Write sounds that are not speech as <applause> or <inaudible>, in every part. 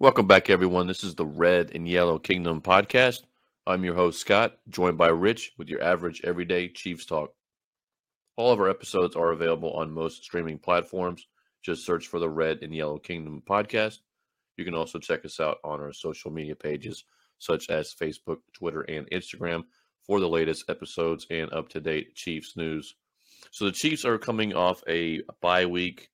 Welcome back, everyone. This is the Red and Yellow Kingdom podcast. I'm your host, Scott, joined by Rich with your average everyday Chiefs talk. All of our episodes are available on most streaming platforms. Just search for the Red and Yellow Kingdom podcast. You can also check us out on our social media pages, such as Facebook, Twitter, and Instagram, for the latest episodes and up to date Chiefs news. So, the Chiefs are coming off a bye week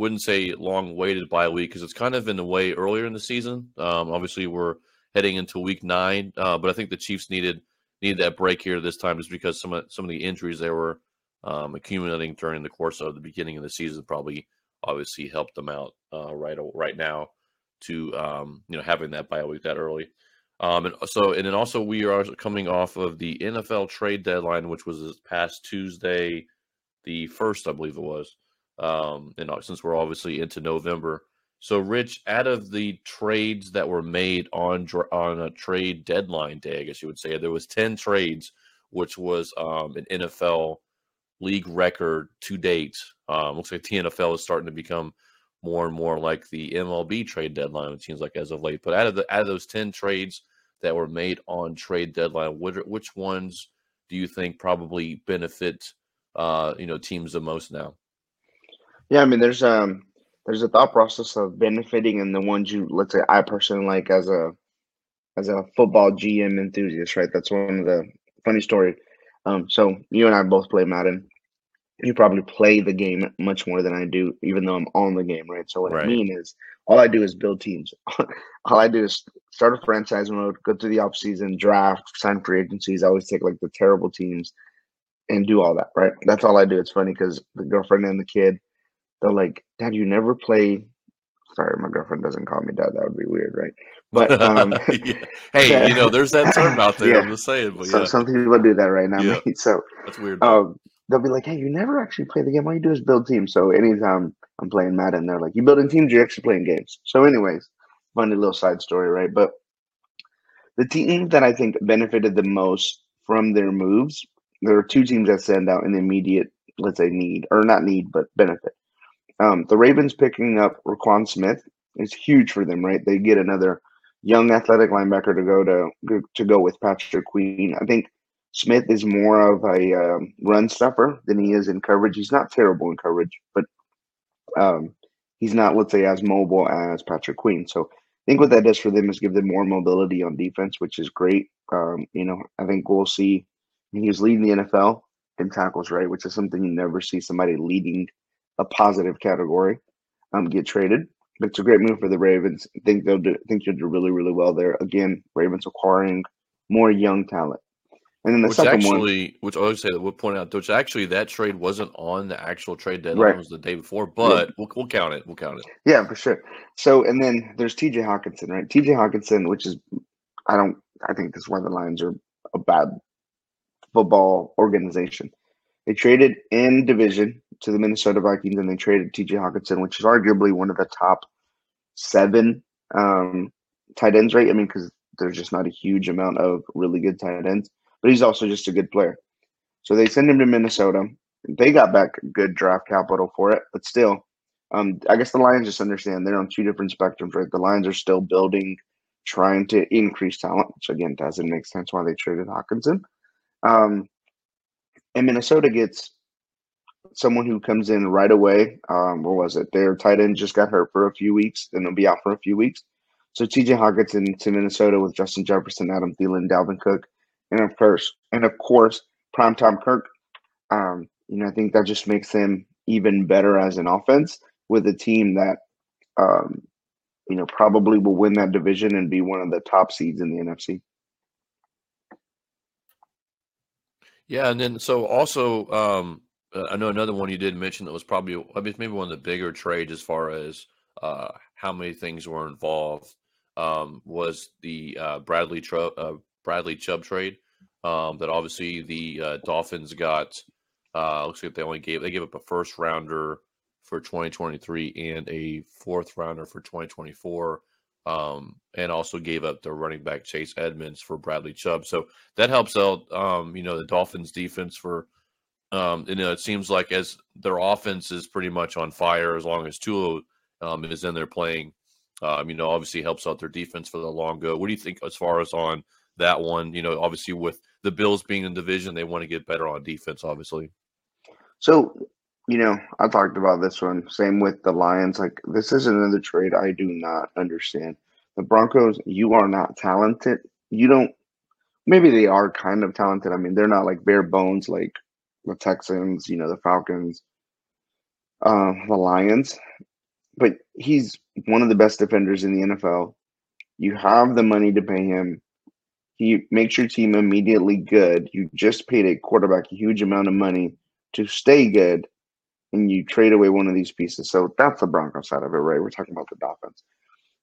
wouldn't say long waited bye week because it's kind of in the way earlier in the season. Um, obviously, we're heading into week nine, uh, but I think the Chiefs needed needed that break here this time just because some of some of the injuries they were um, accumulating during the course of the beginning of the season probably obviously helped them out uh, right right now to um, you know having that bye week that early. Um, and so and then also we are coming off of the NFL trade deadline, which was this past Tuesday, the first, I believe it was um, and since we're obviously into November. So, Rich, out of the trades that were made on on a trade deadline day, I guess you would say there was ten trades, which was um, an NFL league record to date. Um, looks like the NFL is starting to become more and more like the MLB trade deadline. It seems like as of late. But out of the out of those ten trades that were made on trade deadline, which, which ones do you think probably benefit uh, you know teams the most now? Yeah, I mean, there's um there's a thought process of benefiting and the ones you let's say I personally like as a as a football GM enthusiast, right? That's one of the funny story. Um, so you and I both play Madden. You probably play the game much more than I do, even though I'm on the game, right? So what right. I mean is, all I do is build teams. <laughs> all I do is start a franchise mode, go through the offseason, draft, sign free agencies. I always take like the terrible teams and do all that, right? That's all I do. It's funny because the girlfriend and the kid they're like, Dad, you never play. Sorry, my girlfriend doesn't call me dad. That would be weird, right? But <laughs> um, yeah. <laughs> hey, you know, there's that term out there. <laughs> yeah. I'm just saying. But so, some people do that right now. Yeah. So that's weird. Um, they'll be like, "Hey, you never actually play the game. All you do is build teams." So anytime I'm playing Madden, they're like, "You building teams? You're actually playing games." So, anyways, funny little side story, right? But the team that I think benefited the most from their moves, there are two teams that stand out in the immediate, let's say, need or not need, but benefit. Um, the Ravens picking up Roquan Smith is huge for them, right? They get another young athletic linebacker to go to to go with Patrick Queen. I think Smith is more of a um, run stuffer than he is in coverage. He's not terrible in coverage, but um, he's not, let's say, as mobile as Patrick Queen. So I think what that does for them is give them more mobility on defense, which is great. Um, you know, I think we'll see. He was leading the NFL in tackles, right? Which is something you never see somebody leading a positive category, um, get traded. It's a great move for the Ravens. I think they'll do, think you'll do really, really well there. Again, Ravens acquiring more young talent. And then the which second actually, one, which I would say that we'll point out, which actually that trade wasn't on the actual trade deadline; right. it was the day before. But yeah. we'll, we'll count it. We'll count it. Yeah, for sure. So, and then there's T.J. Hockenson, right? T.J. Hockenson, which is, I don't, I think this is why the Lions are a bad football organization. They traded in division to the Minnesota Vikings and they traded TJ Hockenson, which is arguably one of the top seven um, tight ends, right? I mean, because there's just not a huge amount of really good tight ends, but he's also just a good player. So they send him to Minnesota. They got back good draft capital for it, but still, um, I guess the Lions just understand they're on two different spectrums, right? The Lions are still building, trying to increase talent, which again doesn't make sense why they traded Hockenson. Um, and Minnesota gets someone who comes in right away. Um, where was it? Their tight end just got hurt for a few weeks, and they'll be out for a few weeks. So TJ Hockenson to Minnesota with Justin Jefferson, Adam Thielen, Dalvin Cook, and of course, and of course, primetime Kirk. Um, you know, I think that just makes them even better as an offense with a team that, um, you know, probably will win that division and be one of the top seeds in the NFC. Yeah, and then so also, um, uh, I know another one you did mention that was probably I mean maybe one of the bigger trades as far as uh, how many things were involved um, was the uh, Bradley uh, Bradley Chubb trade. Um, that obviously the uh, Dolphins got. Looks like they only gave they gave up a first rounder for 2023 and a fourth rounder for 2024 um, and also gave up the running back Chase Edmonds for Bradley Chubb. So that helps out, um, you know, the Dolphins defense for, um, you know, it seems like as their offense is pretty much on fire as long as Tua um, is in there playing. Um, you know, obviously helps out their defense for the long go. What do you think as far as on that one? You know, obviously with the Bills being in division, they want to get better on defense, obviously. So, you know, I talked about this one. Same with the Lions. Like, this is another trade I do not understand. The Broncos, you are not talented. You don't, maybe they are kind of talented. I mean, they're not like bare bones like the Texans, you know, the Falcons, uh, the Lions. But he's one of the best defenders in the NFL. You have the money to pay him. He makes your team immediately good. You just paid a quarterback a huge amount of money to stay good, and you trade away one of these pieces. So that's the Broncos side of it, right? We're talking about the Dolphins.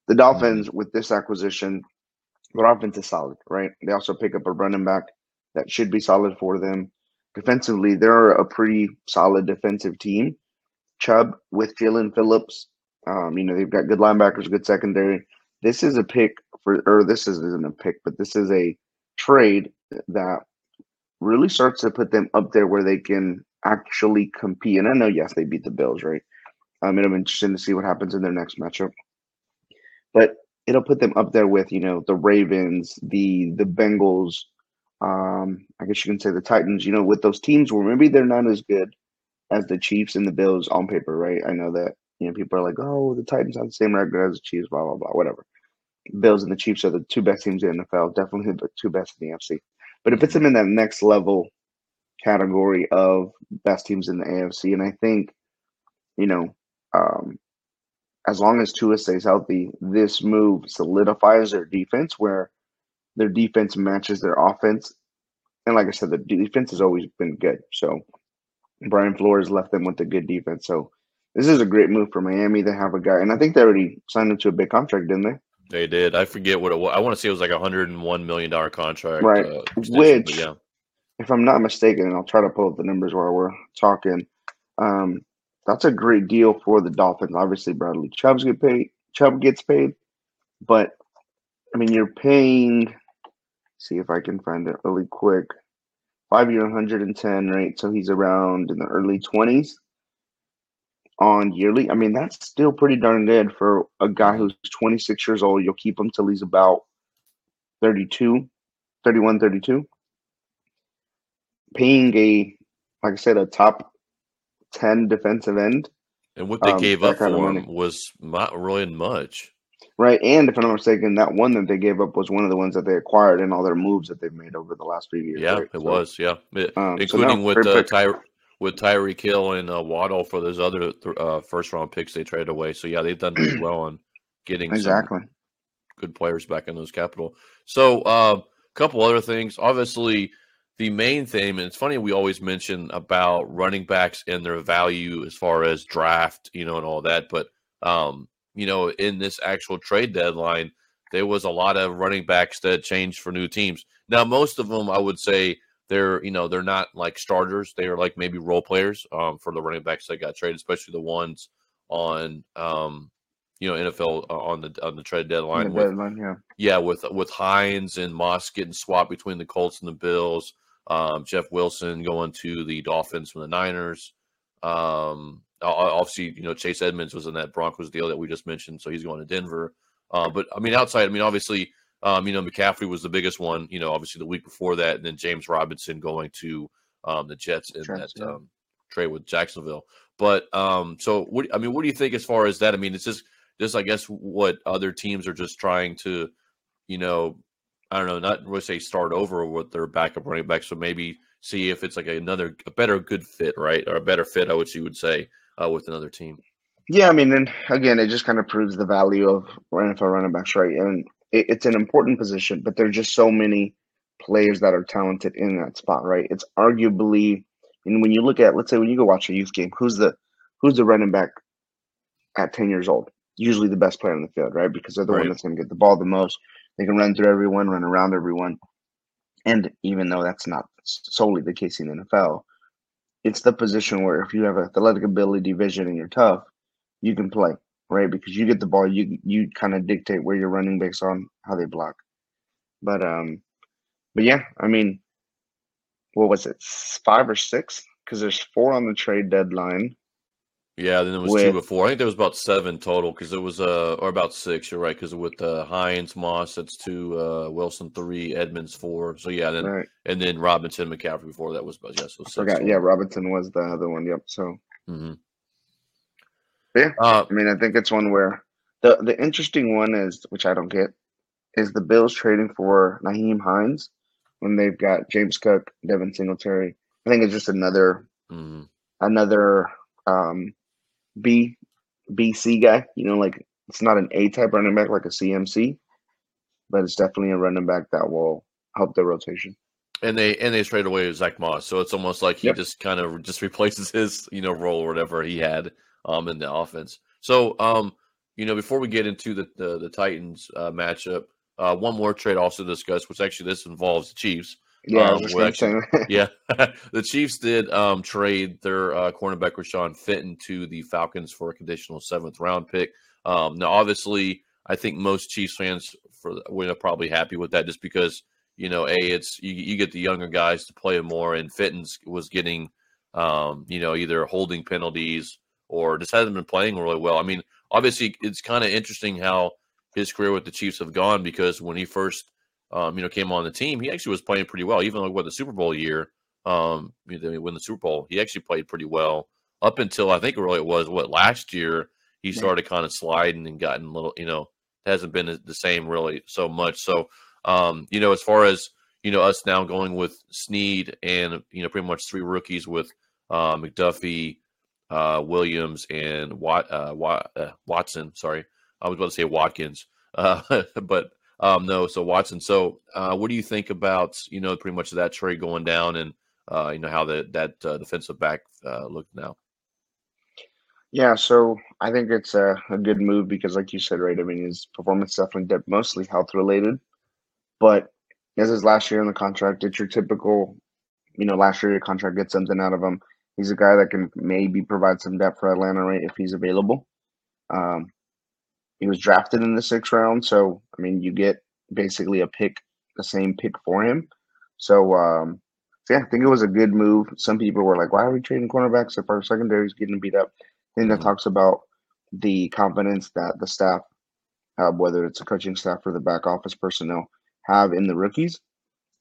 The Dolphins, with this acquisition, their offense is solid, right? They also pick up a running back that should be solid for them. Defensively, they're a pretty solid defensive team. Chubb with Jaelan Phillips, um, you know, they've got good linebackers, good secondary. This is a pick for, or this isn't a pick, but this is a trade that really starts to put them up there where they can actually compete. And I know, yes, they beat the Bills, right? Um, it'll be interesting to see what happens in their next matchup. But it'll put them up there with, you know, the Ravens, the the Bengals, um, I guess you can say the Titans, you know, with those teams where maybe they're not as good as the Chiefs and the Bills on paper, right? I know that, you know, people are like, oh, the Titans have the same record as the Chiefs, blah, blah, blah, whatever. Bills and the Chiefs are the two best teams in the NFL, definitely the two best in the NFC. But it puts them in that next level category of best teams in the AFC. And I think, you know, um, as long as Tua stays healthy, this move solidifies their defense where their defense matches their offense. And like I said, the defense has always been good. So Brian Flores left them with a good defense. So this is a great move for Miami. They have a guy, and I think they already signed him to a big contract, didn't they? They did. I forget what it was. I want to say it was like a hundred and one million dollar contract, right? Uh, Which, yeah. if I'm not mistaken, and I'll try to pull up the numbers while we're talking. Um, that's a great deal for the Dolphins. Obviously, Bradley Chubb's get paid. Chubb gets paid, but I mean, you're paying. See if I can find it really quick. Five year, 110, right? So he's around in the early 20s on yearly. I mean, that's still pretty darn good for a guy who's 26 years old. You'll keep him till he's about 32, 31, 32. Paying a, like I said, a top 10 defensive end. And what they um, gave up for him was not really much. Right. And if I'm not mistaken, that one that they gave up was one of the ones that they acquired in all their moves that they've made over the last few years. Yeah, right? it so, was. Yeah. Um, Including so with uh, Ty- with Tyreek Hill and uh, Waddle for those other uh, first round picks they traded away. So yeah, they've done pretty <clears throat> well on getting exactly good players back in those capital. So a uh, couple other things. Obviously, the main thing, and it's funny we always mention about running backs and their value as far as draft, you know, and all that. But um, you know, in this actual trade deadline, there was a lot of running backs that changed for new teams. Now, most of them, I would say, they're you know they're not like starters. They are like maybe role players um, for the running backs that got traded, especially the ones on um, you know NFL uh, on the on the trade deadline. The with, deadline, yeah, yeah, with with Hines and Moss getting swapped between the Colts and the Bills. Um, Jeff Wilson going to the Dolphins from the Niners. Um, obviously, you know Chase Edmonds was in that Broncos deal that we just mentioned, so he's going to Denver. Uh, but I mean, outside, I mean, obviously, um, you know, McCaffrey was the biggest one. You know, obviously the week before that, and then James Robinson going to um, the Jets in Jets, that yeah. um, trade with Jacksonville. But um, so what? I mean, what do you think as far as that? I mean, it's just just I guess what other teams are just trying to, you know, I don't know, not really say start over with their backup running back. so maybe see if it's like another a better good fit, right, or a better fit, I would you would say, uh, with another team. Yeah, I mean, and again, it just kind of proves the value of NFL running backs, right? And it, it's an important position, but there's just so many players that are talented in that spot, right? It's arguably, and when you look at, let's say, when you go watch a youth game, who's the who's the running back at 10 years old? Usually the best player on the field, right? Because they're the right. one that's going to get the ball the most. They can run through everyone, run around everyone. And even though that's not solely the case in the NFL, it's the position where if you have athletic ability, vision, and you're tough, you can play right? Because you get the ball, you you kind of dictate where you're running based on how they block. But um, but yeah, I mean, what was it, five or six? Because there's four on the trade deadline. Yeah, then it was with, two before. I think there was about seven total because it was uh or about six. You're right because with uh, Hines, Moss, that's two, uh, Wilson three, Edmonds four. So yeah, then right. and then Robinson, McCaffrey before that was but yeah, so forgot. total. Yeah, Robinson was the other one. Yep. So hmm yeah, Uh, I mean, I think it's one where the the interesting one is, which I don't get, is the Bills trading for Nyheim Hines when they've got James Cook, Devin Singletary. I think it's just another mhm. another um, B BC guy. You know, like it's not an A type running back like a CMC, but it's definitely a running back that will help the rotation. And they and they straight away Zach Moss, so it's almost like he Yep. just kind of just replaces his you know role or whatever he had um in the offense. So um you know before we get into the the, the Titans uh, matchup, uh, one more trade also discussed, which actually this involves the Chiefs. Yeah, Um, was just well, gonna say. Yeah, <laughs> the Chiefs did um, trade their uh, cornerback Rashad Fenton to the Falcons for a conditional seventh round pick. Um, now, obviously, I think most Chiefs fans for we're probably happy with that, just because you know, a it's you, you get the younger guys to play more, and Fenton's was getting um, you know either holding penalties or just hasn't been playing really well. I mean, obviously, it's kind of interesting how his career with the Chiefs have gone because when he first um, you know, came on the team, he actually was playing pretty well. Even like what the Super Bowl year, um, you know, win the Super Bowl, he actually played pretty well up until I think really it was what last year he started kind of sliding and gotten a little, you know, hasn't been the same really so much. So, um, you know, as far as you know, us now going with Sneed and you know, pretty much three rookies with uh, McDuffie, uh, Williams, and Wat, uh, Wat, uh, Watson. Sorry, I was about to say Watkins, uh, <laughs> but um, no, so Watson. So, uh, what do you think about you know pretty much that trade going down, and uh, you know how the that uh, defensive back uh, looked now? Yeah, so I think it's a, a good move because, like you said, right? I mean, his performance definitely dipped, mostly health related. But as his last year in the contract, it's your typical, you know, last year your contract gets something out of him. He's a guy that can maybe provide some depth for Atlanta, right? If he's available. Um, he was drafted in the sixth round, so I mean, you get basically a pick, the same pick for him. So, um, yeah, I think it was a good move. Some people were like, "Why are we trading cornerbacks if our secondary is getting beat up?" I think that Mhm. talks about the confidence that the staff, uh, whether it's a coaching staff or the back office personnel, have in the rookies.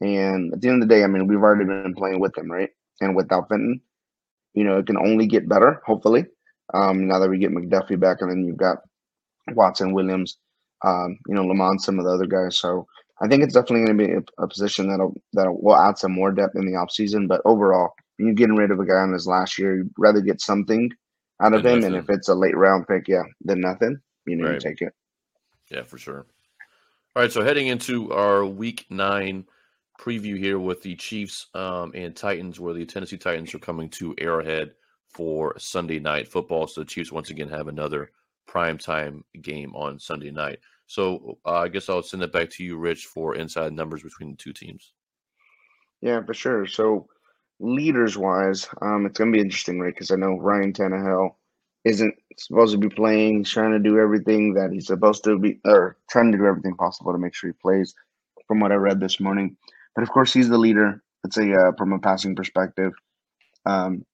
And at the end of the day, I mean, we've already been playing with them, right? And without Fenton, you know, it can only get better, hopefully. Um, now that we get McDuffie back, and then you've got Watson, Williams, um, you know, Lamont, some of the other guys. So I think it's definitely going to be a, a position that'll that will add some more depth in the offseason. But overall, you're getting rid of a guy on his last year, you'd rather get something out of Than him. And if it's a late round pick, yeah, then nothing. You know, you take it. Yeah, for sure. All right, so heading into our Week Nine preview here with the Chiefs um, and Titans, where the Tennessee Titans are coming to Arrowhead for Sunday night football. So the Chiefs once again have another primetime game on Sunday night. So uh, I guess I'll send it back to you, Rich, for inside numbers between the two teams. Yeah, for sure. So leaders wise, um, it's gonna be interesting, right? Because I know Ryan Tannehill isn't supposed to be playing. He's trying to do everything that he's supposed to be, or trying to do everything possible to make sure he plays. From what I read this morning, but of course he's the leader. Let's say uh, from a passing perspective, um,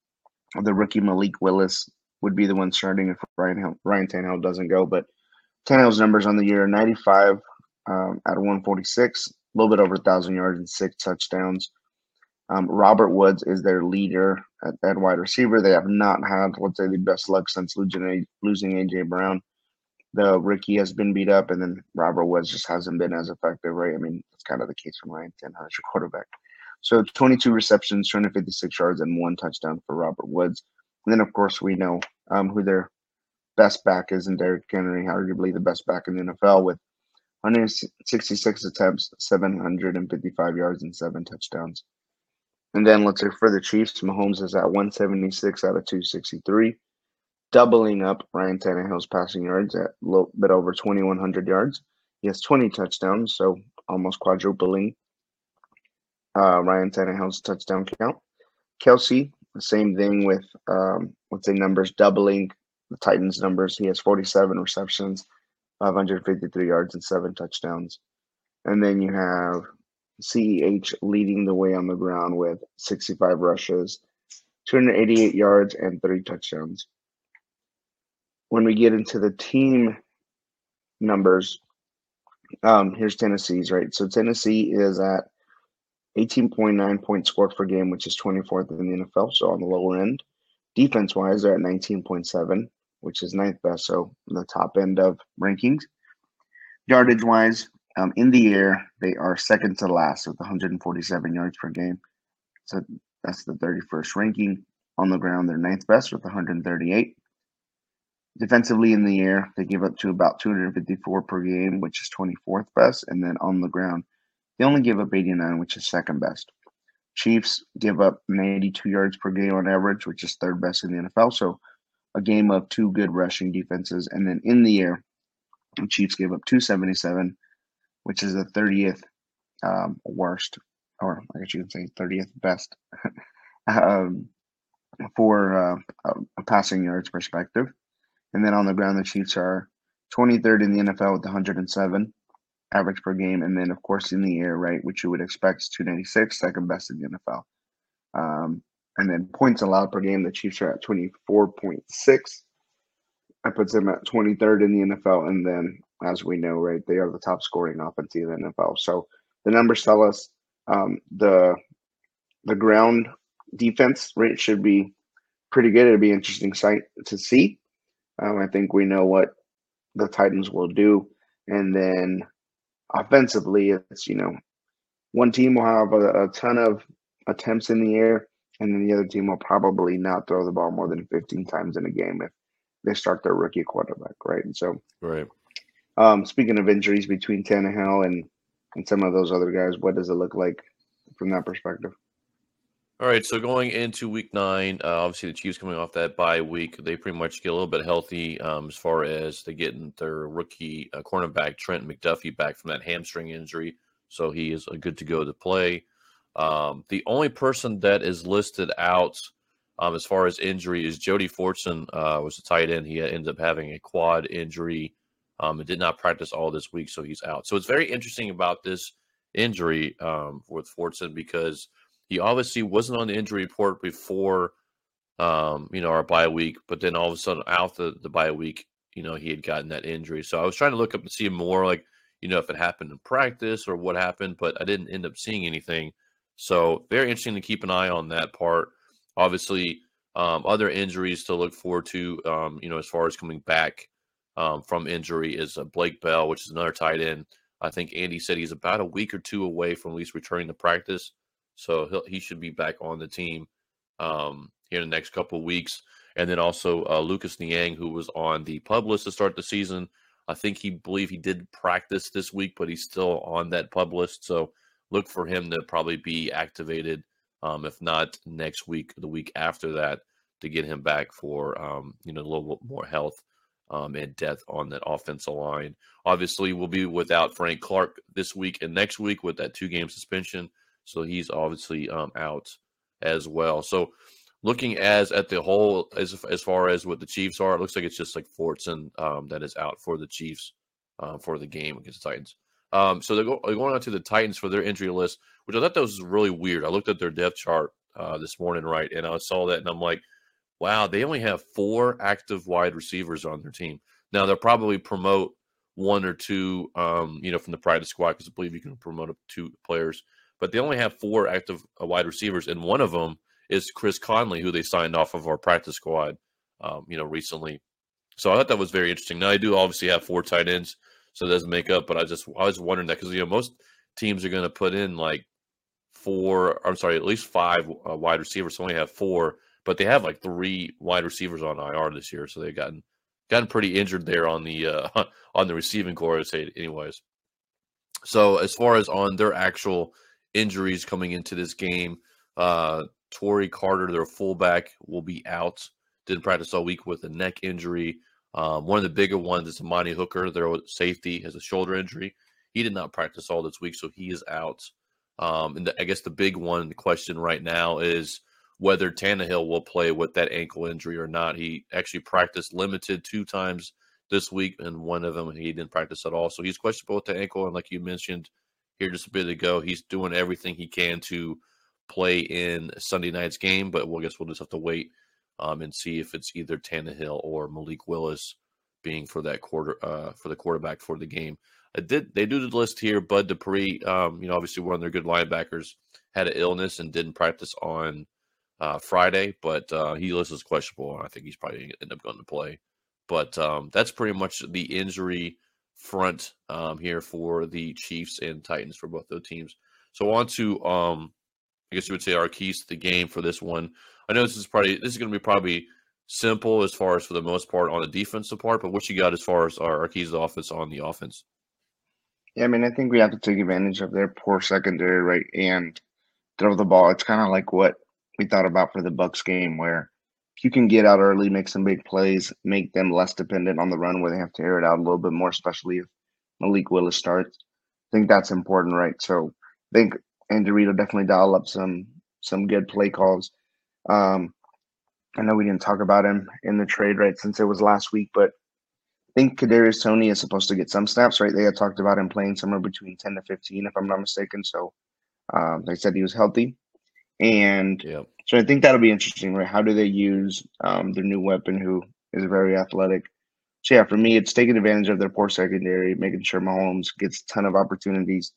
the rookie Malik Willis would be the one starting if Ryan Ryan Tannehill doesn't go. But Tannehill's numbers on the year: 95 um, of 146, a little bit over 1,000 yards and six touchdowns. Um, Robert Woods is their leader at, at wide receiver. They have not had, let's say, the best luck since losing, losing AJ Brown. The rookie has been beat up, and then Robert Woods just hasn't been as effective, right? I mean, that's kind of the case from Ryan Tannehill as your quarterback. So 22 receptions, 256 yards, and one touchdown for Robert Woods. And then, of course, we know um, who their best back is in Derrick Henry, arguably the best back in the NFL with 166 attempts, 755 yards, and seven touchdowns. And then let's say for the Chiefs, Mahomes is at 176 out of 263, doubling up Ryan Tannehill's passing yards at a little bit over 2,100 yards. He has 20 touchdowns, so almost quadrupling uh, Ryan Tannehill's touchdown count. Kelce, same thing with um, let's say numbers doubling the Titans' numbers. He has 47 receptions, 553 yards, and seven touchdowns. And then you have CEH leading the way on the ground with 65 rushes, 288 yards, and three touchdowns. when we get into the team numbers, um, here's Tennessee's right. So Tennessee is at 18.9 points scored per game, which is 24th in the NFL, so on the lower end. Defense wise, they're at 19.7, which is ninth best, so the top end of rankings. Yardage wise, um, in the air, they are second to last with 147 yards per game. So that's the 31st ranking. On the ground, they're ninth best with 138. Defensively in the air, they give up to about 254 per game, which is 24th best. And then on the ground, they only give up 89, which is second best. Chiefs give up 92 yards per game on average, which is third best in the NFL. So a game of two good rushing defenses. And then in the air, the Chiefs gave up 277, which is the 30th um, worst, or I guess you can say 30th best <laughs> um, for uh, a passing yards perspective. And then on the ground, the Chiefs are 23rd in the NFL with 107 average per game. And then, of course, in the air, right, which you would expect is 296, second best in the NFL. Um, and then points allowed per game, the Chiefs are at 24.6. That puts them at 23rd in the NFL. And then, as we know, right, they are the top scoring offense in the NFL. So the numbers tell us um, the the ground defense rate should be pretty good. It'd be interesting sight to see. Um, I think we know what the Titans will do, and then offensively, it's you know one team will have a, a ton of attempts in the air, and then the other team will probably not throw the ball more than 15 times in a game if they start their rookie quarterback, right? And so, right. Um, speaking of injuries between Tannehill and and some of those other guys, what does it look like from that perspective? All right, so going into week nine, uh, obviously the Chiefs coming off that bye week, they pretty much get a little bit healthy um, as far as they getting their rookie uh, cornerback Trent McDuffie back from that hamstring injury, so he is good to go to play. Um, the only person that is listed out um, as far as injury is Jody Fortson, uh, was a tight end. He ended up having a quad injury um, and did not practice all this week, so he's out. So it's very interesting about this injury um, with Fortson because – he obviously wasn't on the injury report before, um, you know, our bye week, but then all of a sudden out the, the bye week, you know, he had gotten that injury. So I was trying to look up and see more like, you know, if it happened in practice or what happened, but I didn't end up seeing anything. So very interesting to keep an eye on that part. Obviously, um, other injuries to look forward to, um, you know, as far as coming back um, from injury is uh, Blake Bell, which is another tight end. I think Andy said he's about a week or two away from at least returning to practice. So he should be back on the team um, here in the next couple weeks. And then also uh, Lucas Niang, who was on the PUP list to start the season. I think he believe he did practice this week, but he's still on that PUP list. So look for him to probably be activated, um, if not next week, the week after that, to get him back for um, you know a little more health um, and depth on that offensive line. Obviously, we'll be without Frank Clark this week and next week with that two game suspension. So he's obviously um, out as well. So looking as at the whole as as far as what the Chiefs are, it looks like it's just like Fortson um, that is out for the Chiefs um, for the game against the Titans. Um, so they're, go, they're, going on to the Titans for their injury list, which I thought that was really weird. I looked at their depth chart uh, this morning, right, and I saw that, and I'm like, wow, they only have four active wide receivers on their team. Now they'll probably promote one or two, um, you know, from the practice squad because I believe you can promote up two players but they only have four active uh, wide receivers, and one of them is Chris Conley, who they signed off of our practice squad, um, you know, recently. So I thought that was very interesting. Now I do obviously have four tight ends, so it doesn't make up. But I just I was wondering that because you know most teams are going to put in like four. I'm sorry, at least five uh, wide receivers. So only have four, but they have like three wide receivers on IR this year, so they've gotten gotten pretty injured there on the uh, <laughs> on the receiving corps. I say, anyways. So as far as on their actual injuries coming into this game. Uh, Tory Carter, their fullback, will be out. Didn't practice all week with a neck injury. Um, one of the bigger ones is Amani Hooker, their safety, has a shoulder injury. He did not practice all this week, so he is out. Um, and the, I guess the big one the question right now is whether Tannehill will play with that ankle injury or not. He actually practiced limited two times this week, and one of them he didn't practice at all. So he's questionable with the ankle. And like you mentioned, here just a bit ago. He's doing everything he can to play in Sunday night's game, but we'll guess we'll just have to wait um, and see if it's either Tannehill or Malik Willis being for that quarter uh, for the quarterback for the game. I did they do the list here? Bud Dupree, um, you know, obviously one of their good linebackers, had an illness and didn't practice on uh, Friday, but uh, he lists as questionable. I think he's probably end up going to play. But um, that's pretty much the injury front um, here for the Chiefs and Titans for both those teams. So on to, um, I guess you would say our keys to the game for this one. I know this is probably this is going to be probably simple as far as for the most part on the defensive part, but what you got as far as our, our keys to the offense on the offense? Yeah, I mean, I think we have to take advantage of their poor secondary, right, and throw the ball. It's kind of like what we thought about for the Bucs game, where you can get out early, make some big plays, make them less dependent on the run, where they have to air it out a little bit more, especially if Malik Willis starts. I think that's important, right? So I think will definitely dial up some some good play calls. Um, I know we didn't talk about him in the trade, right, since it was last week, but I think Kadarius Toney is supposed to get some snaps, right? They had talked about him playing somewhere between 10 to 15, if I'm not mistaken. So um, they said he was healthy. And yep. So I think that'll be interesting, right? How do they use um, their new weapon who is very athletic? So yeah, for me, it's taking advantage of their poor secondary, making sure Mahomes gets a ton of opportunities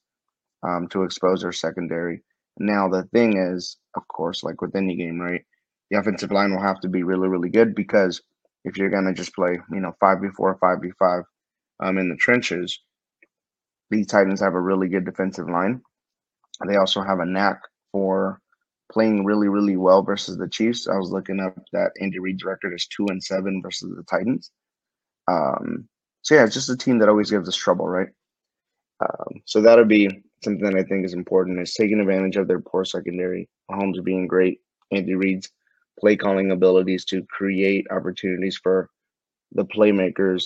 um, to expose their secondary. Now the thing is, of course, like with any game, right? The offensive line will have to be really, really good because – if you're gonna just play, you know, five v four, five v five, um, in the trenches, the Titans have a really good defensive line. They also have a knack for playing really, really well versus the Chiefs. I was looking up that Andy Reid's record is two and seven versus the Titans. Um, so yeah, it's just a team that always gives us trouble, right? Um, so that'll be something that I think is important is taking advantage of their poor secondary. Mahomes being great, Andy Reid's play calling abilities to create opportunities for the playmakers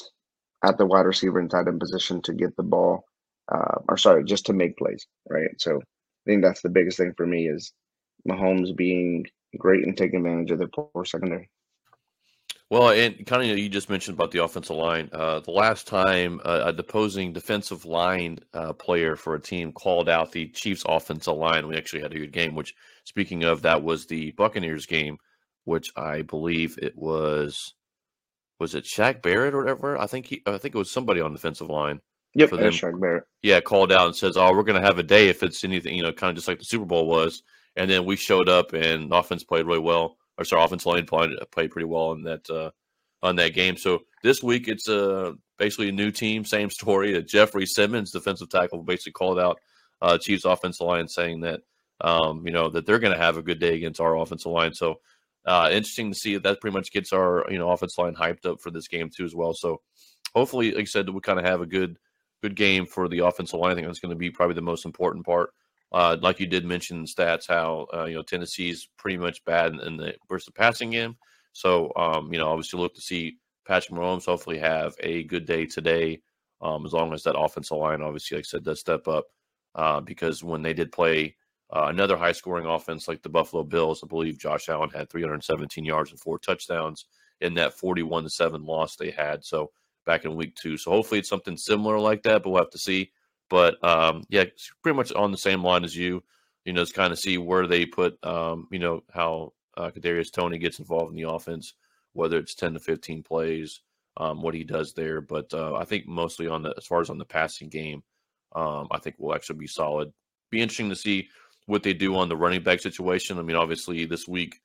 at the wide receiver and tight end position to get the ball, uh, or sorry, just to make plays, right? So I think that's the biggest thing for me is Mahomes being great and taking advantage of their poor secondary. Well, and kind of you, just mentioned about the offensive line. Uh, the last time uh, a opposing defensive line uh, player for a team called out the Chiefs' offensive line, we actually had a good game. Which, speaking of, that was the Buccaneers game which I believe it was was it Shaq Barrett or whatever? I think he I think it was somebody on the defensive line. Yep, for them. Shaq Barrett. Yeah, called out and says, "Oh, we're going to have a day if it's anything, you know, kind of just like the Super Bowl was." And then we showed up and offense played really well. Or sorry, offense line played, played pretty well in that uh, on that game. So this week it's uh, basically a new team, same <laughs> story. Uh, Jeffrey Simmons, defensive tackle, basically called out uh, Chiefs offensive line, saying that um, you know that they're going to have a good day against our offensive line. So uh, interesting to see that that pretty much gets our you know offense line hyped up for this game too as well. So hopefully, like I said, we kind of have a good good game for the offensive line. I think that's going to be probably the most important part. Uh, like you did mention stats, how uh, you know Tennessee's pretty much bad in the versus the passing game. So um, you know, obviously look to see Patrick Mahomes hopefully have a good day today, um, as long as that offensive line, obviously, like I said, does step up. Uh, because when they did play uh, another high scoring offense like the Buffalo Bills, I believe Josh Allen had 317 yards and four touchdowns in that 41 7 loss they had. So back in week two. So hopefully it's something similar like that, but we'll have to see. But um, yeah, pretty much on the same line as you. You know, just kind of see where they put, um, you know, how uh, Kadarius Toney gets involved in the offense, whether it's 10 to 15 plays, um, what he does there. But uh, I think mostly on the as far as on the passing game, um, I think will actually be solid. Be interesting to see what they do on the running back situation. I mean, obviously this week,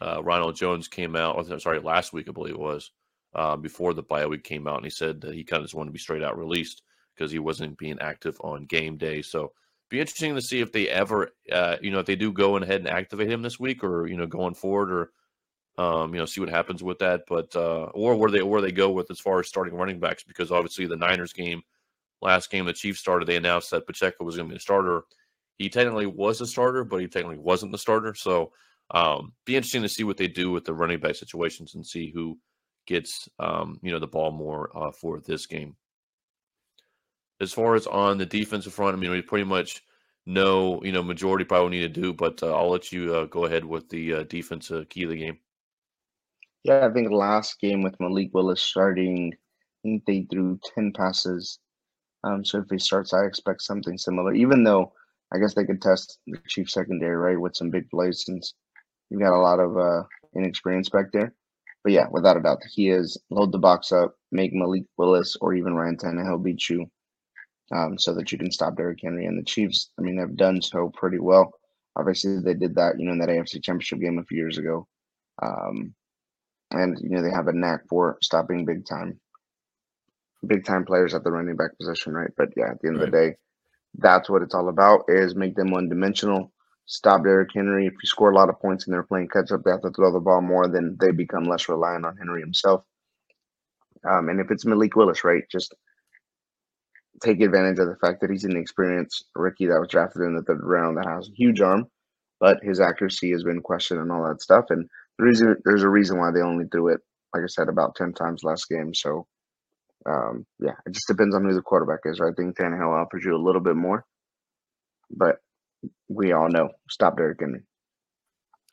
uh, Ronald Jones came out. Sorry, last week I believe it was uh, before the bye week came out, and he said that he kind of just wanted to be straight out released because he wasn't being active on game day. So be interesting to see if they ever, uh, you know, if they do go ahead and activate him this week, or you know, going forward, or um, you know, see what happens with that. But uh, or where they where they go with as far as starting running backs, because obviously the Niners game, last game the Chiefs started, they announced that Pacheco was going to be the starter he technically was a starter, but he technically wasn't the starter. So um, be interesting to see what they do with the running back situations and see who gets um, you know the ball more uh, for this game. As far as on the defensive front, I mean, we pretty much know you know majority probably need to do, but uh, I'll let you uh, go ahead with the uh, defensive key of the game. Yeah, I think last game with Malik Willis starting, I think they threw ten passes. Um, so if he starts, I expect something similar. Even though I guess they could test the Chief secondary right with some big plays since you've got a lot of uh, inexperience back there. But yeah, without a doubt, he is load the box up, make Malik Willis or even Ryan Tannehill beat you, um, so that you can stop Derrick Henry. And the Chiefs, I mean, they've done so pretty well. Obviously, they did that, you know, in that AFC Championship game a few years ago. Um, and you know they have a knack for stopping big time, big time players at the running back position, right? But yeah, at the end right. of the day, that's what it's all about: is make them one dimensional. Stop Derrick Henry. If you score a lot of points and they're playing catch up, they have to throw the ball more. Then they become less reliant on Henry himself. Um, and if it's Malik Willis, right, just take advantage of the fact that he's an experienced rookie that was drafted in the third round that has a huge arm, but his accuracy has been questioned and all that stuff. And the reason there's a reason why they only threw it, like I said, about ten times last game. So um, yeah, it just depends on who the quarterback is. Right? I think Tannehill offers you a little bit more, but we all know stop Derrick Henry.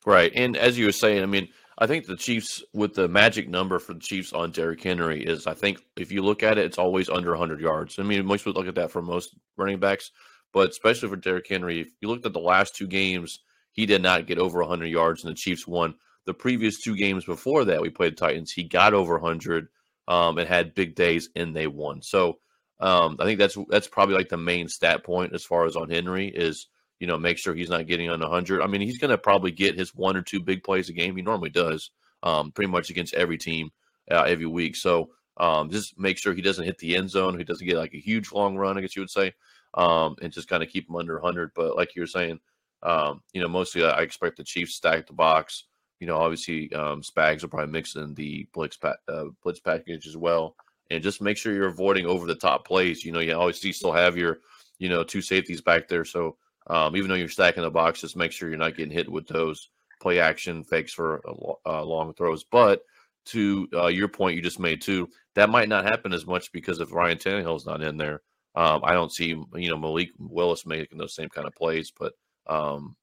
Right, and as you were saying, I mean, I think the Chiefs with the magic number for the Chiefs on Derrick Henry is, I think, if you look at it, it's always under 100 yards. I mean, most would look at that for most running backs, but especially for Derrick Henry, if you looked at the last two games, he did not get over 100 yards, and the Chiefs won the previous two games before that we played the Titans, he got over 100 um, and had big days, and they won. So um, I think that's that's probably like the main stat point as far as on Henry is you know make sure he's not getting on 100. I mean, he's going to probably get his one or two big plays a game. He normally does, um, pretty much against every team uh, every week. So um, just make sure he doesn't hit the end zone. He doesn't get like a huge long run, I guess you would say, um, and just kind of keep him under 100. But like you were saying, um, you know, mostly I expect the Chiefs stack the box. You know, obviously, um, Spags will probably mix in the blitz pa- uh, blitz package as well, and just make sure you're avoiding over the top plays. You know, you always still have your, you know, two safeties back there. So um, even though you're stacking the box, just make sure you're not getting hit with those play action fakes for uh, long throws. But to uh, your point you just made too, that might not happen as much because if Ryan Tannehill's not in there, um, I don't see you know Malik Willis making those same kind of plays. But um,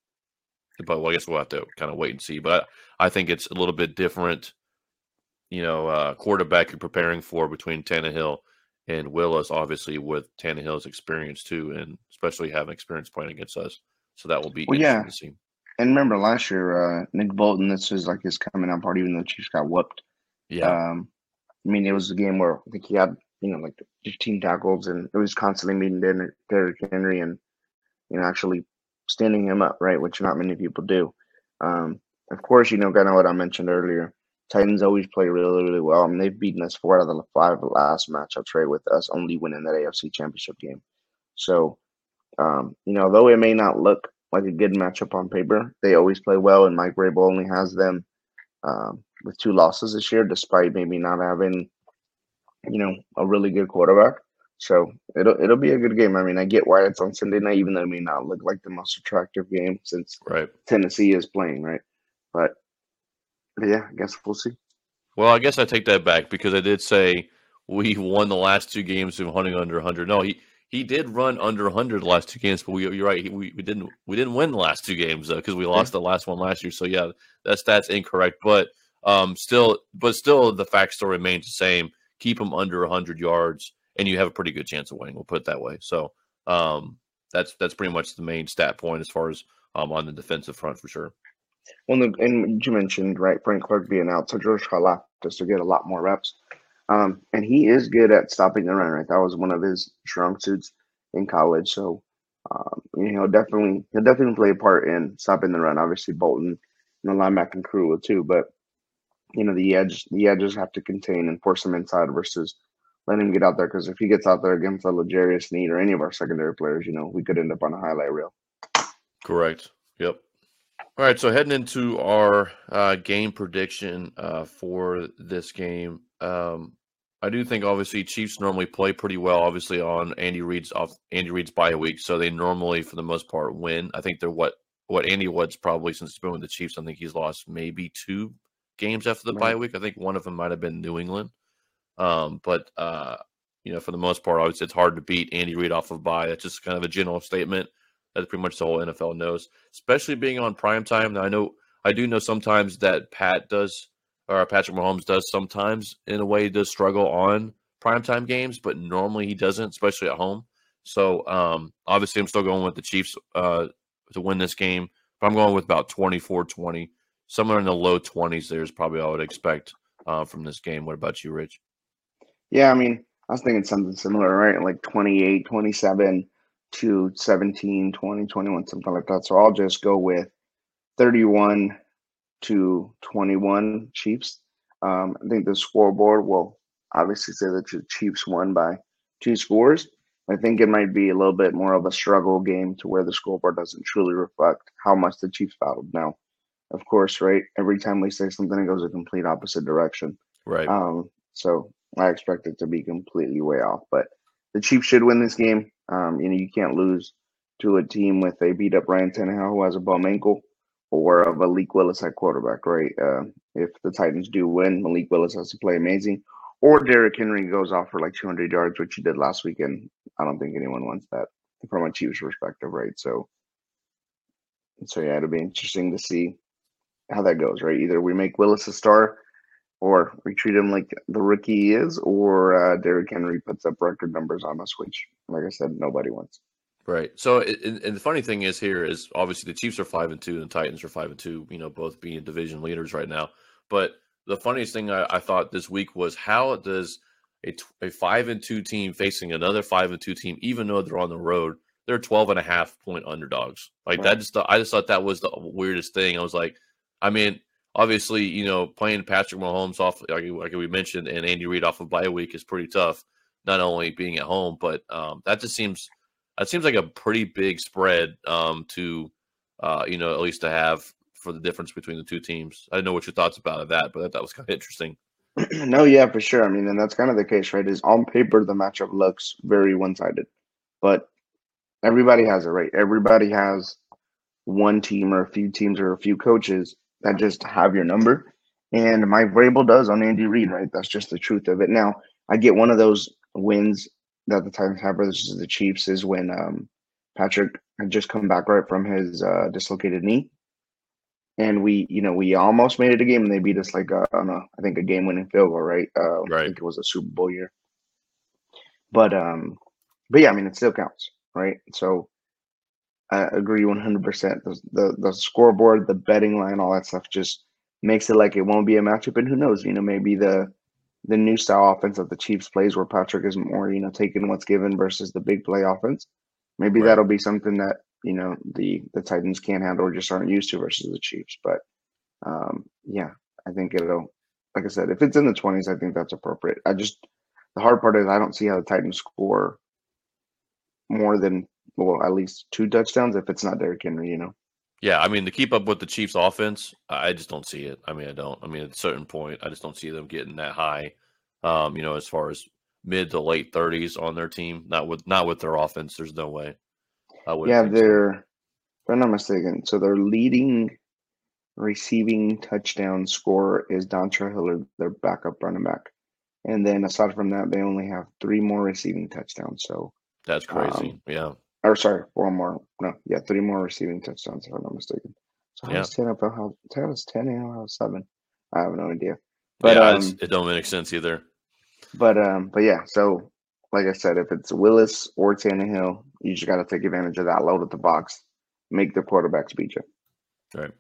but well, I guess we'll have to kind of wait and see. But I, think it's a little bit different, you know, uh, quarterback you're preparing for between Tannehill and Willis, obviously with Tannehill's experience too, and especially having experience playing against us. So that will be well, yeah. And remember last year, uh, Nick Bolton, this is like his coming out party, even though Chiefs got whooped. Yeah. Um, I mean, it was a game where I think he had, you know, like 15 tackles and it was constantly meeting Derrick Henry and, you know, actually standing him up, right? Which not many people do. Um, of course, you know, kind of what I mentioned earlier. Titans always play really, really well. I mean, they've beaten us four out of the five last matchups, right? With us only winning that AFC Championship game. So, um, you know, though it may not look like a good matchup on paper, they always play well, and Mike Vrabel only has them um, with two losses this year, despite maybe not having, you know, a really good quarterback. So it'll it'll be a good game. I mean, I get why it's on Sunday night, even though it may not look like the most attractive game since right. Tennessee is playing, right? But yeah, I guess we'll see. Well, I guess I take that back because I did say we won the last two games of hunting under 100. No, he he did run under 100 the last two games, but we, you're right. We, we didn't we didn't win the last two games though because we lost yeah. the last one last year. So yeah, that stat's incorrect. But um, still, but still, the fact still remains the same. Keep them under 100 yards and you have a pretty good chance of winning. We'll put it that way. So um, that's that's pretty much the main stat point as far as um, on the defensive front for sure. Well, and you mentioned right Frank Clark being out, so George just to get a lot more reps, um, and he is good at stopping the run. Right, that was one of his strong suits in college. So um, you know, definitely he'll definitely play a part in stopping the run. Obviously, Bolton and the linebacking crew will too, but you know the edge the edges have to contain and force him inside versus let him get out there because if he gets out there against a L'Jarius Sneed or any of our secondary players, you know, we could end up on a highlight reel. Correct. Yep. All right. So heading into our uh, game prediction uh, for this game, um, I do think obviously Chiefs normally play pretty well. Obviously on Andy Reid's off Andy Reid's bye week, so they normally for the most part win. I think they're what what Andy Wood's probably since he's been with the Chiefs. I think he's lost maybe two games after the right. bye week. I think one of them might have been New England. Um, but uh, you know, for the most part, obviously it's hard to beat Andy Reid off of bye. That's just kind of a general statement that pretty much the whole NFL knows, especially being on prime time. Now, I know I do know sometimes that Pat does or Patrick Mahomes does sometimes in a way does struggle on primetime games, but normally he doesn't, especially at home. So um, obviously I'm still going with the Chiefs uh, to win this game, but I'm going with about 24-20. Somewhere in the low 20s there is probably I would expect uh, from this game. What about you, Rich? Yeah, I mean, I was thinking something similar, right? Like 28, 27 to 17, 20, 21, something like that. So I'll just go with 31 to 21 Chiefs. Um, I think the scoreboard will obviously say that the Chiefs won by two scores. I think it might be a little bit more of a struggle game to where the scoreboard doesn't truly reflect how much the Chiefs battled. Now, of course, right? Every time we say something, it goes a complete opposite direction. Right. Um, so I expect it to be completely way off. But the Chiefs should win this game. Um, you know, you can't lose to a team with a beat up Ryan Tannehill who has a bum ankle or of Malik Willis at quarterback, right? Uh, if the Titans do win, Malik Willis has to play amazing. Or Derrick Henry goes off for like 200 yards, which he did last weekend. I don't think anyone wants that from a Chiefs perspective, right? So, so yeah, it'll be interesting to see how that goes, right? Either we make Willis a star or we treat him like the rookie he is, or uh, Derrick Henry puts up record numbers on us, which, like I said, nobody wants. Right. So, and, and the funny thing is here is obviously the Chiefs are five and two, and the Titans are five and two. You know, both being division leaders right now. But the funniest thing I, I thought this week was how does a, a five and two team facing another five and two team, even though they're on the road, they're 12 and a half point underdogs. Like right. that just I just thought that was the weirdest thing. I was like, I mean, obviously, you know, playing Patrick Mahomes off like, like we mentioned and Andy Reid off of bye week is pretty tough. Not only being at home, but um, that just seems that seems like a pretty big spread um, to uh, you know at least to have for the difference between the two teams. I don't know what your thoughts about that, but that was kind of interesting. <clears throat> no, yeah, for sure. I mean, and that's kind of the case, right? Is on paper the matchup looks very one sided, but everybody has it right. Everybody has one team or a few teams or a few coaches that just have your number. And Mike Vrabel does on Andy Reid, right? That's just the truth of it. Now, I get one of those wins that the Titans have versus the Chiefs is when um, Patrick had just come back right from his uh, dislocated knee, and we, you know, we almost made it a game, and they beat us like a, on a, I think a game-winning field goal, right? Uh, right. I think it was a Super Bowl year. But um, but yeah, I mean, it still counts, right? So I agree 100%. The, the, the scoreboard, the betting line, all that stuff just makes it like it won't be a matchup. And who knows, you know, maybe the the new style offense that the Chiefs plays where Patrick is more, you know, taking what's given versus the big play offense. Maybe right. that'll be something that, you know, the the Titans can't handle or just aren't used to versus the Chiefs. But um, yeah, I think it'll like I said, if it's in the twenties, I think that's appropriate. I just the hard part is I don't see how the Titans score more than well, at least two touchdowns if it's not Derrick Henry, you know. Yeah, I mean to keep up with the Chiefs' offense, I just don't see it. I mean, I don't. I mean, at a certain point, I just don't see them getting that high. Um, you know, as far as mid to late thirties on their team, not with not with their offense. There's no way. yeah, they're. So. If I'm not mistaken, so their leading receiving touchdown score is Dontrell Hilliard, their backup running back, and then aside from that, they only have three more receiving touchdowns. So that's crazy. Um, yeah or sorry, one more. No, yeah, three more receiving touchdowns, if I'm not mistaken. So how yeah. does ten up? How, does and how seven? I have no idea. But yeah, um, it don't make sense either. But um, but yeah. So like I said, if it's Willis or Tannehill, you just got to take advantage of that load at the box, make the quarterbacks beat you. Right.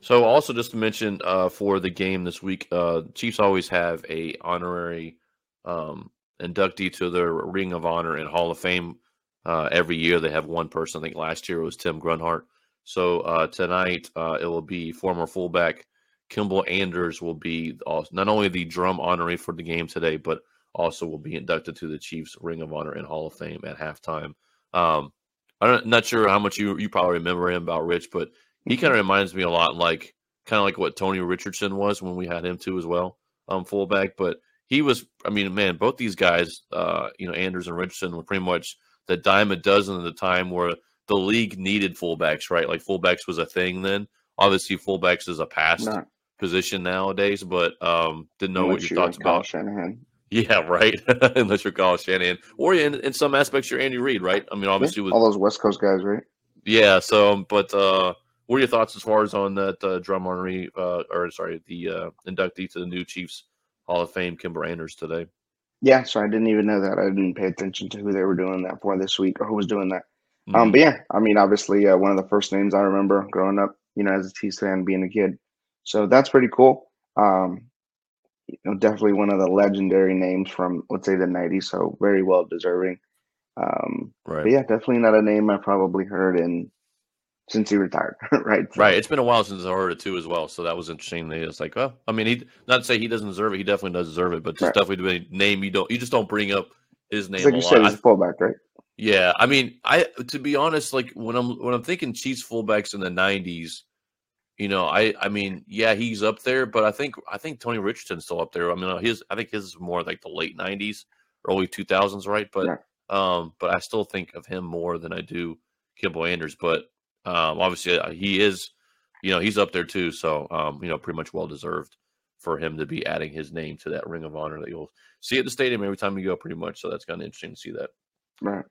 So also just to mention uh, for the game this week, uh, Chiefs always have a honorary um, inductee to their Ring of Honor and Hall of Fame uh, every year they have one person. I think last year it was Tim Grunhard. So uh, tonight uh, it will be former fullback Kimble Anders will be not only the drum honoree for the game today, but also will be inducted to the Chiefs Ring of Honor and Hall of Fame at halftime. Um, I'm not sure how much you you probably remember him about Rich, but he kind of reminds me a lot like kind of like what Tony Richardson was when we had him too as well, um, fullback. But he was, I mean, man, both these guys, uh, you know, Anders and Richardson were pretty much the dime a dozen at the time where the league needed fullbacks, right? Like fullbacks was a thing then. Obviously, fullbacks is a past Not, position nowadays, but um, didn't know what your thoughts about Shanahan. Yeah, right. <laughs> unless you're Kyle Shanahan, or in, in some aspects you're Andy Reid, right? I mean, obviously with all those West Coast guys, right? Yeah. So, but uh, what are your thoughts as far as on that uh, drum honoree, uh, or sorry, the uh, inductee to the new Chiefs Hall of Fame, Kimble Anders today? Yeah, so I didn't even know that. I didn't pay attention to who they were doing that for this week or who was doing that. Mm-hmm. Um, but yeah, I mean, obviously, uh, one of the first names I remember growing up, you know, as a Chiefs fan, being a kid. So that's pretty cool. Um, you know, definitely one of the legendary names from let's say the '90s. So very well deserving. Um, Right. but yeah, definitely not a name I probably heard in since he retired. <laughs> right. So, Right. It's been a while since I heard it too, as well. So that was interesting. That It's like, oh, I mean, he not to say he doesn't deserve it. He definitely does deserve it, but just Right. definitely name you don't, you just don't bring up his name It's like a you lot. said, he's a fullback, right? yeah, I mean, I to be honest, like when I'm when I'm thinking Chiefs fullbacks in the '90s, you know, I I mean, yeah, he's up there, but I think I think Tony Richardson's still up there. I mean, his I think his is more like the late '90s, early 2000s, right? But Yeah. um, but I still think of him more than I do Kimble Anders. But um, obviously, uh, he is, you know, he's up there too. So um, you know, pretty much well deserved for him to be adding his name to that Ring of Honor that you'll see at the stadium every time you go, pretty much. So that's kind of interesting to see that. Right.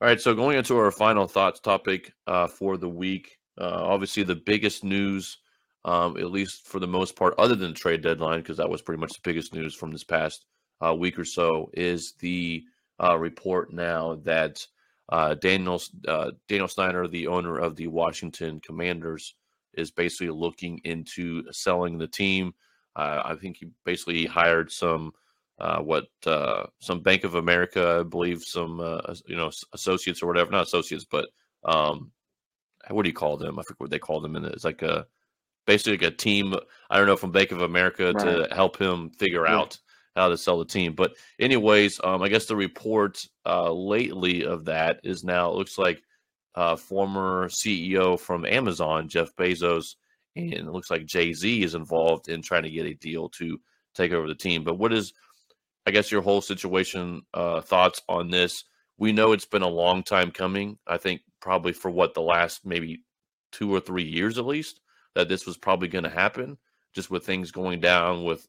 All right, so going into our final thoughts topic uh, for the week, uh, obviously the biggest news, um, at least for the most part, other than the trade deadline, because that was pretty much the biggest news from this past uh, week or so, is the uh, report now that uh, Daniel uh, Daniel Snyder, the owner of the Washington Commanders, is basically looking into selling the team. Uh, I think he basically hired some uh, what uh, some Bank of America, I believe, some uh, you know associates or whatever, not associates, but um, what do you call them? I forget what they call them. And it's like a basically like a team. I don't know from Bank of America to help him figure Yeah. out how to sell the team. But anyways, um, I guess the report uh, lately of that is now it looks like uh, former CEO from Amazon, Jeff Bezos, and it looks like Jay Z is involved in trying to get a deal to take over the team. But what is I guess your whole situation uh, thoughts on this. We know it's been a long time coming. I think probably for what the last maybe two or three years at least that this was probably going to happen. Just with things going down with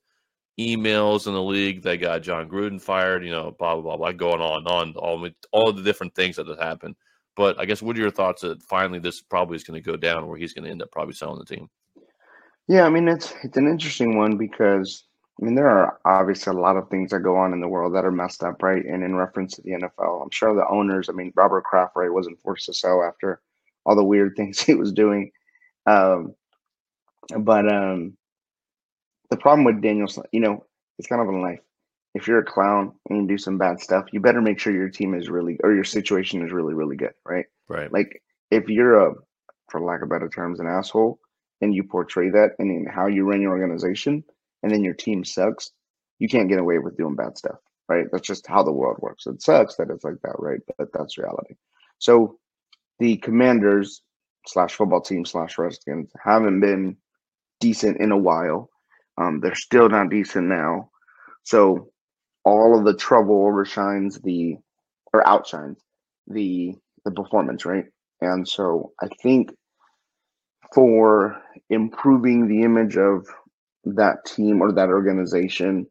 emails in the league that got Jon Gruden fired, you know, blah blah blah, blah going on and on, all all the different things that have happened. But I guess what are your thoughts that finally this probably is going to go down where he's going to end up probably selling the team? Yeah, I mean it's it's an interesting one because I mean there are obviously a lot of things that go on in the world that are messed up, right? And in reference to the NFL, I'm sure the owners, I mean Robert Kraft, right, wasn't forced to sell after all the weird <laughs> things he was doing. Um, but um, the problem with Daniel, Sny- you know, it's kind of in life. If you're a clown and you do some bad stuff, you better make sure your team is really or your situation is really really good, right? Right. Like if you're a, for lack of better terms, an asshole, and you portray that and in how you run your organization, and then your team sucks, you can't get away with doing bad stuff, right? That's just how the world works. It sucks that it's like that, right? But that's reality. So the Commanders slash football team slash Redskins haven't been decent in a while. Um, they're still not decent now. So all of the trouble overshines the or outshines the the performance, right? And so I think for improving the image of that team or that organization,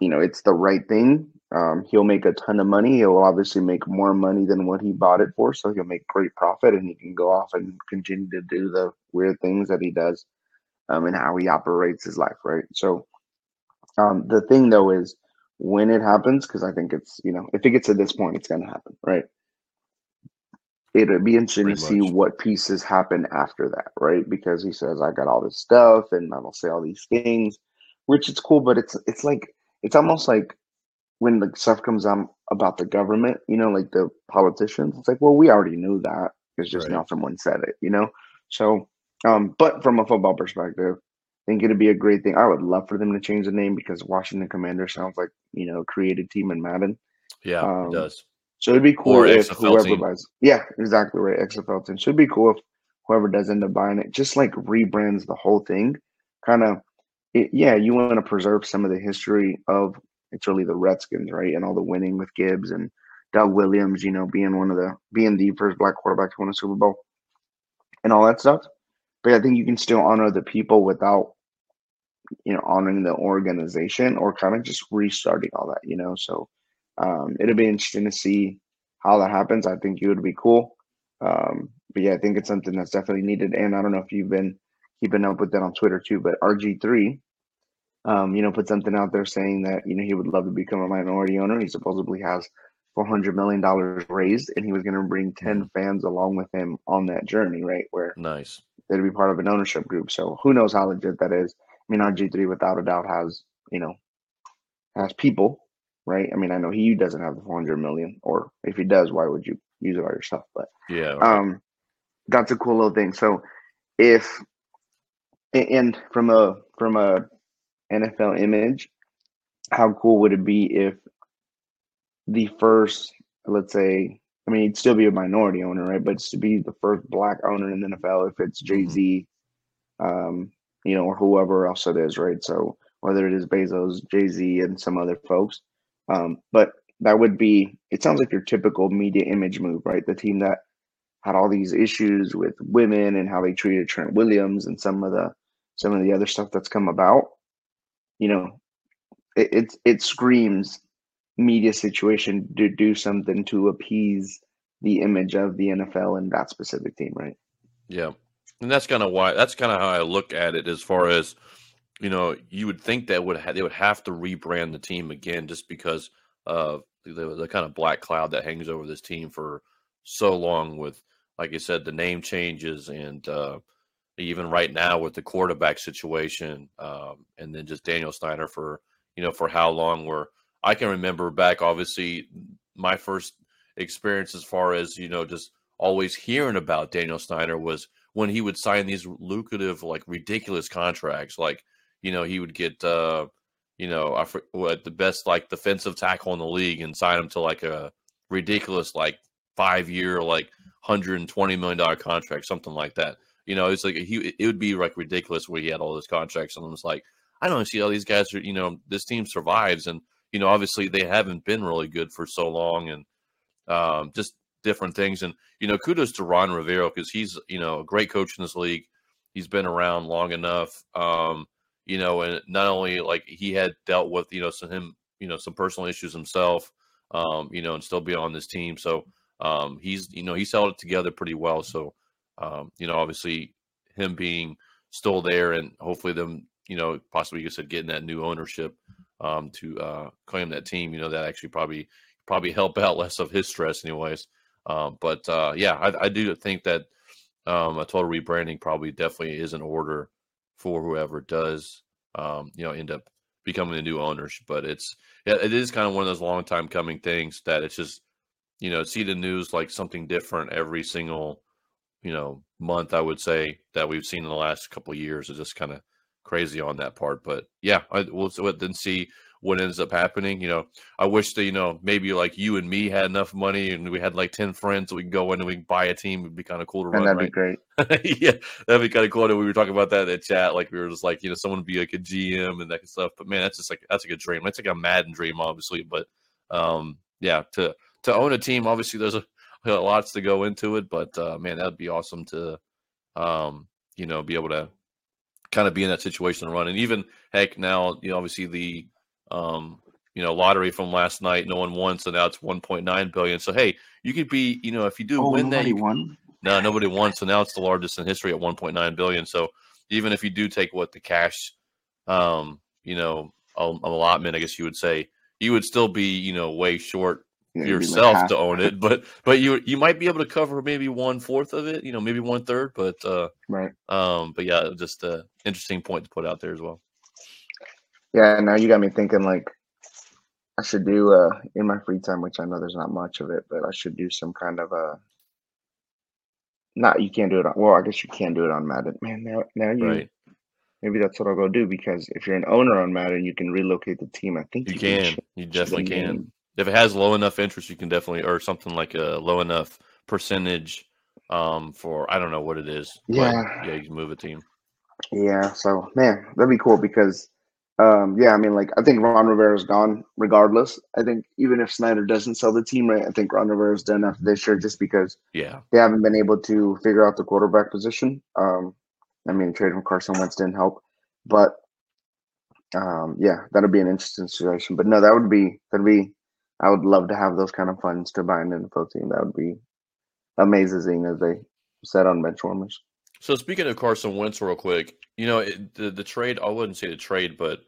you know, it's the right thing. Um, he'll make a ton of money. He'll obviously make more money than what he bought it for, so he'll make great profit, and he can go off and continue to do the weird things that he does, um, and how he operates his life, right? So, um, the thing though is when it happens, because I think it's you know, if it gets to this point, it's gonna happen, right? It'll be interesting Pretty to see what pieces happen after that, right? Because he says, "I got all this stuff, and I will say all these things," which is cool, but it's it's like it's almost like when the stuff comes out about the government, you know, like the politicians, it's like, well, we already knew that. It's just Right. now someone said it, you know. So, um, but from a football perspective, I think it'd be a great thing. I would love for them to change the name because Washington Commander sounds like you know a created team in Madden. Yeah, Um, it does. So it'd be cool Or if XFL whoever team. buys. Yeah, exactly right. XFL team should be cool if whoever does end up buying it just like rebrands the whole thing. Kind of, yeah. You want to preserve some of the history of it's really the Redskins, right, and all the winning with Gibbs and Doug Williams. You know, being one of the being the first black quarterback to win a Super Bowl and all that stuff. But I think you can still honor the people without, you know, honoring the organization or kind of just restarting all that. You know, so um, it'll be interesting to see how that happens. I think it would be cool. Um, but yeah, I think it's something that's definitely needed. And I don't know if you've been keeping up with that on Twitter too, but RG3, um, you know, put something out there saying that, you know, he would love to become a minority owner. He supposedly has $400 million raised and he was going to bring 10 fans along with him on that journey, right? Where Nice. They'd be part of an ownership group. So who knows how legit that is. I mean, RG three without a doubt has you know has people, right? I mean, I know he doesn't have the four hundred million, or if he does, why would you use it all yourself? But yeah, right. um, that's a cool little thing. So if and from a from a NFL image, how cool would it be if the first, let's say, I mean, he'd still be a minority owner, right? But it's to be the first black owner in the NFL, if it's Jay Z, um, you know, or whoever else it is, right? So whether it is Bezos, Jay Z, and some other folks, um, but that would be. It sounds like your typical media image move, right? The team that had all these issues with women and how they treated Trent Williams and some of the some of the other stuff that's come about. You know, it it, it screams media situation to do something to appease the image of the NFL and that specific team, right? Yeah. And that's kind of why that's kind of how I look at it as far as you know, you would think that would ha- they would have to rebrand the team again just because of the, the kind of black cloud that hangs over this team for so long with like you said the name changes and uh, even right now with the quarterback situation um, and then just Daniel Snyder for you know for how long we're I can remember back, obviously, my first experience as far as, you know, just always hearing about Daniel Snyder was when he would sign these lucrative, like ridiculous contracts. Like, you know, he would get, uh, you know, what the best like defensive tackle in the league and sign him to like a ridiculous, like five year, like $120 million contract, something like that. You know, it's like he, it would be like ridiculous where he had all those contracts. And I was like, I don't see how these guys are, you know, this team survives. And, you know, obviously they haven't been really good for so long and um, just different things. And, you know, kudos to Ron Rivera because he's, you know, a great coach in this league. He's been around long enough. Um, you know, and not only like he had dealt with, you know, some him, you know, some personal issues himself, um, you know, and still be on this team. So um, he's, you know, he's held it together pretty well. So, um, you know, obviously him being still there and hopefully them, you know, possibly you said getting that new ownership um, to uh, claim that team. You know, that actually probably probably help out <laughs> less of his stress, anyways. Um, but uh, yeah, I, I, do think that um, a total rebranding probably definitely is in order for whoever does, um, you know, end up becoming the new owners. But it's it is kind of one of those long time coming things that it's just you know see the news like something different every single you know month. I would say that we've seen in the last couple years. It's just kind of crazy on that part. But yeah, I, we'll then see what ends up happening. You know, I wish that you know maybe like you and me had enough money and we had like ten friends that we can go in and we can buy a team. It'd be kind of cool to and run. That'd right? be great. <laughs> yeah, that'd be kind of cool. And we were talking about that in the chat. Like we were just like you know someone would be like a GM and that kind of stuff. But man, that's just like that's a good dream. That's like a Madden dream, obviously. But um, yeah, to to own a team, obviously there's a, a <laughs> lots to go into it. But uh, man, that'd be awesome to um, you know be able to kind of be in that situation and run. And even heck, now you know obviously the um, you know lottery from last night, no one won, so now it's 1.9 billion. So hey, you could be you know if you do oh, win that, you won. No, nobody won. So now it's the largest in history at 1.9 billion. So even if you do take what the cash, um, you know, allotment, I guess you would say, you would still be, you know, way short yeah, yourself like to own it, but but you you might be able to cover maybe one fourth of it, you know, maybe one third, but uh, right. Um, but yeah, just a interesting point to put out there as well. Yeah, now you got me thinking like I should do uh in my free time, which I know there's not much of it, but I should do some kind of a. Uh, not you can't do it on. Well, I guess you can do it on Madden. Man, now now you. Right. Maybe that's what I'll go do because if you're an owner on Madden, you can relocate the team. I think you, you can. can you definitely can if it has low enough interest, you can definitely or something like a low enough percentage um for I don't know what it is. Yeah, yeah, you can move a team. Yeah, so man, that'd be cool because um yeah, I mean like I think Ron Rivera's gone regardless. I think even if Snyder doesn't sell the team right, I think Ron Rivera's done enough this year just because yeah they haven't been able to figure out the quarterback position. Um I mean trade from Carson Wentz didn't help. But um yeah, that'd be an interesting situation. But no, that would be that'd be I would love to have those kind of funds to buy an NFL team. That would be amazing, as they said on Benchwarmers. So speaking of Carson Wentz, real quick, you know it, the the trade. I wouldn't say the trade, but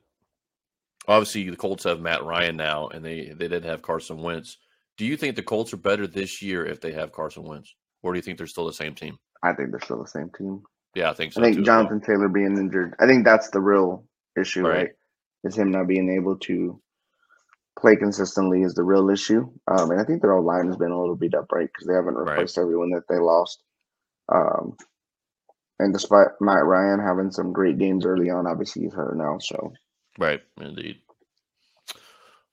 obviously the Colts have Matt Ryan now, and they they did have Carson Wentz. Do you think the Colts are better this year if they have Carson Wentz, or do you think they're still the same team? I think they're still the same team. Yeah, I think so. I think too, as well. Jonathan Taylor being injured. I think that's the real issue, Right. right? Is him not being able to play consistently is the real issue. Um, and I think their old line has been a little beat up, right? Because they haven't Right. replaced everyone that they lost. Um, and despite Matt Ryan having some great games early on, obviously he's hurt now. So Right, indeed.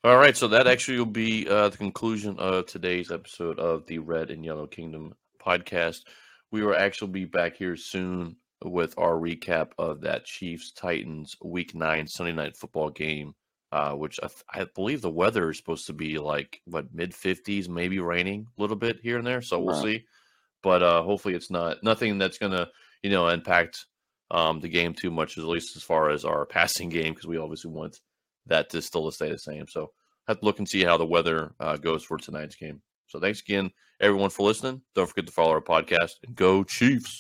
All right, so that actually will be uh, the conclusion of today's episode of the Red and Yellow Kingdom podcast. We will actually be back here soon with our recap of that Chiefs Titans Week Nine Sunday Night Football game, uh, which I, th- I believe the weather is supposed to be like what mid fifties, maybe raining a little bit here and there. So we'll Wow. see, but uh, hopefully it's not nothing that's gonna you know impact um, the game too much, at least as far as our <laughs> passing game, because we obviously want that to still stay the same. So have to look and see how the weather uh, goes for tonight's game. So thanks again, everyone, for listening. Don't forget to follow our podcast and go Chiefs.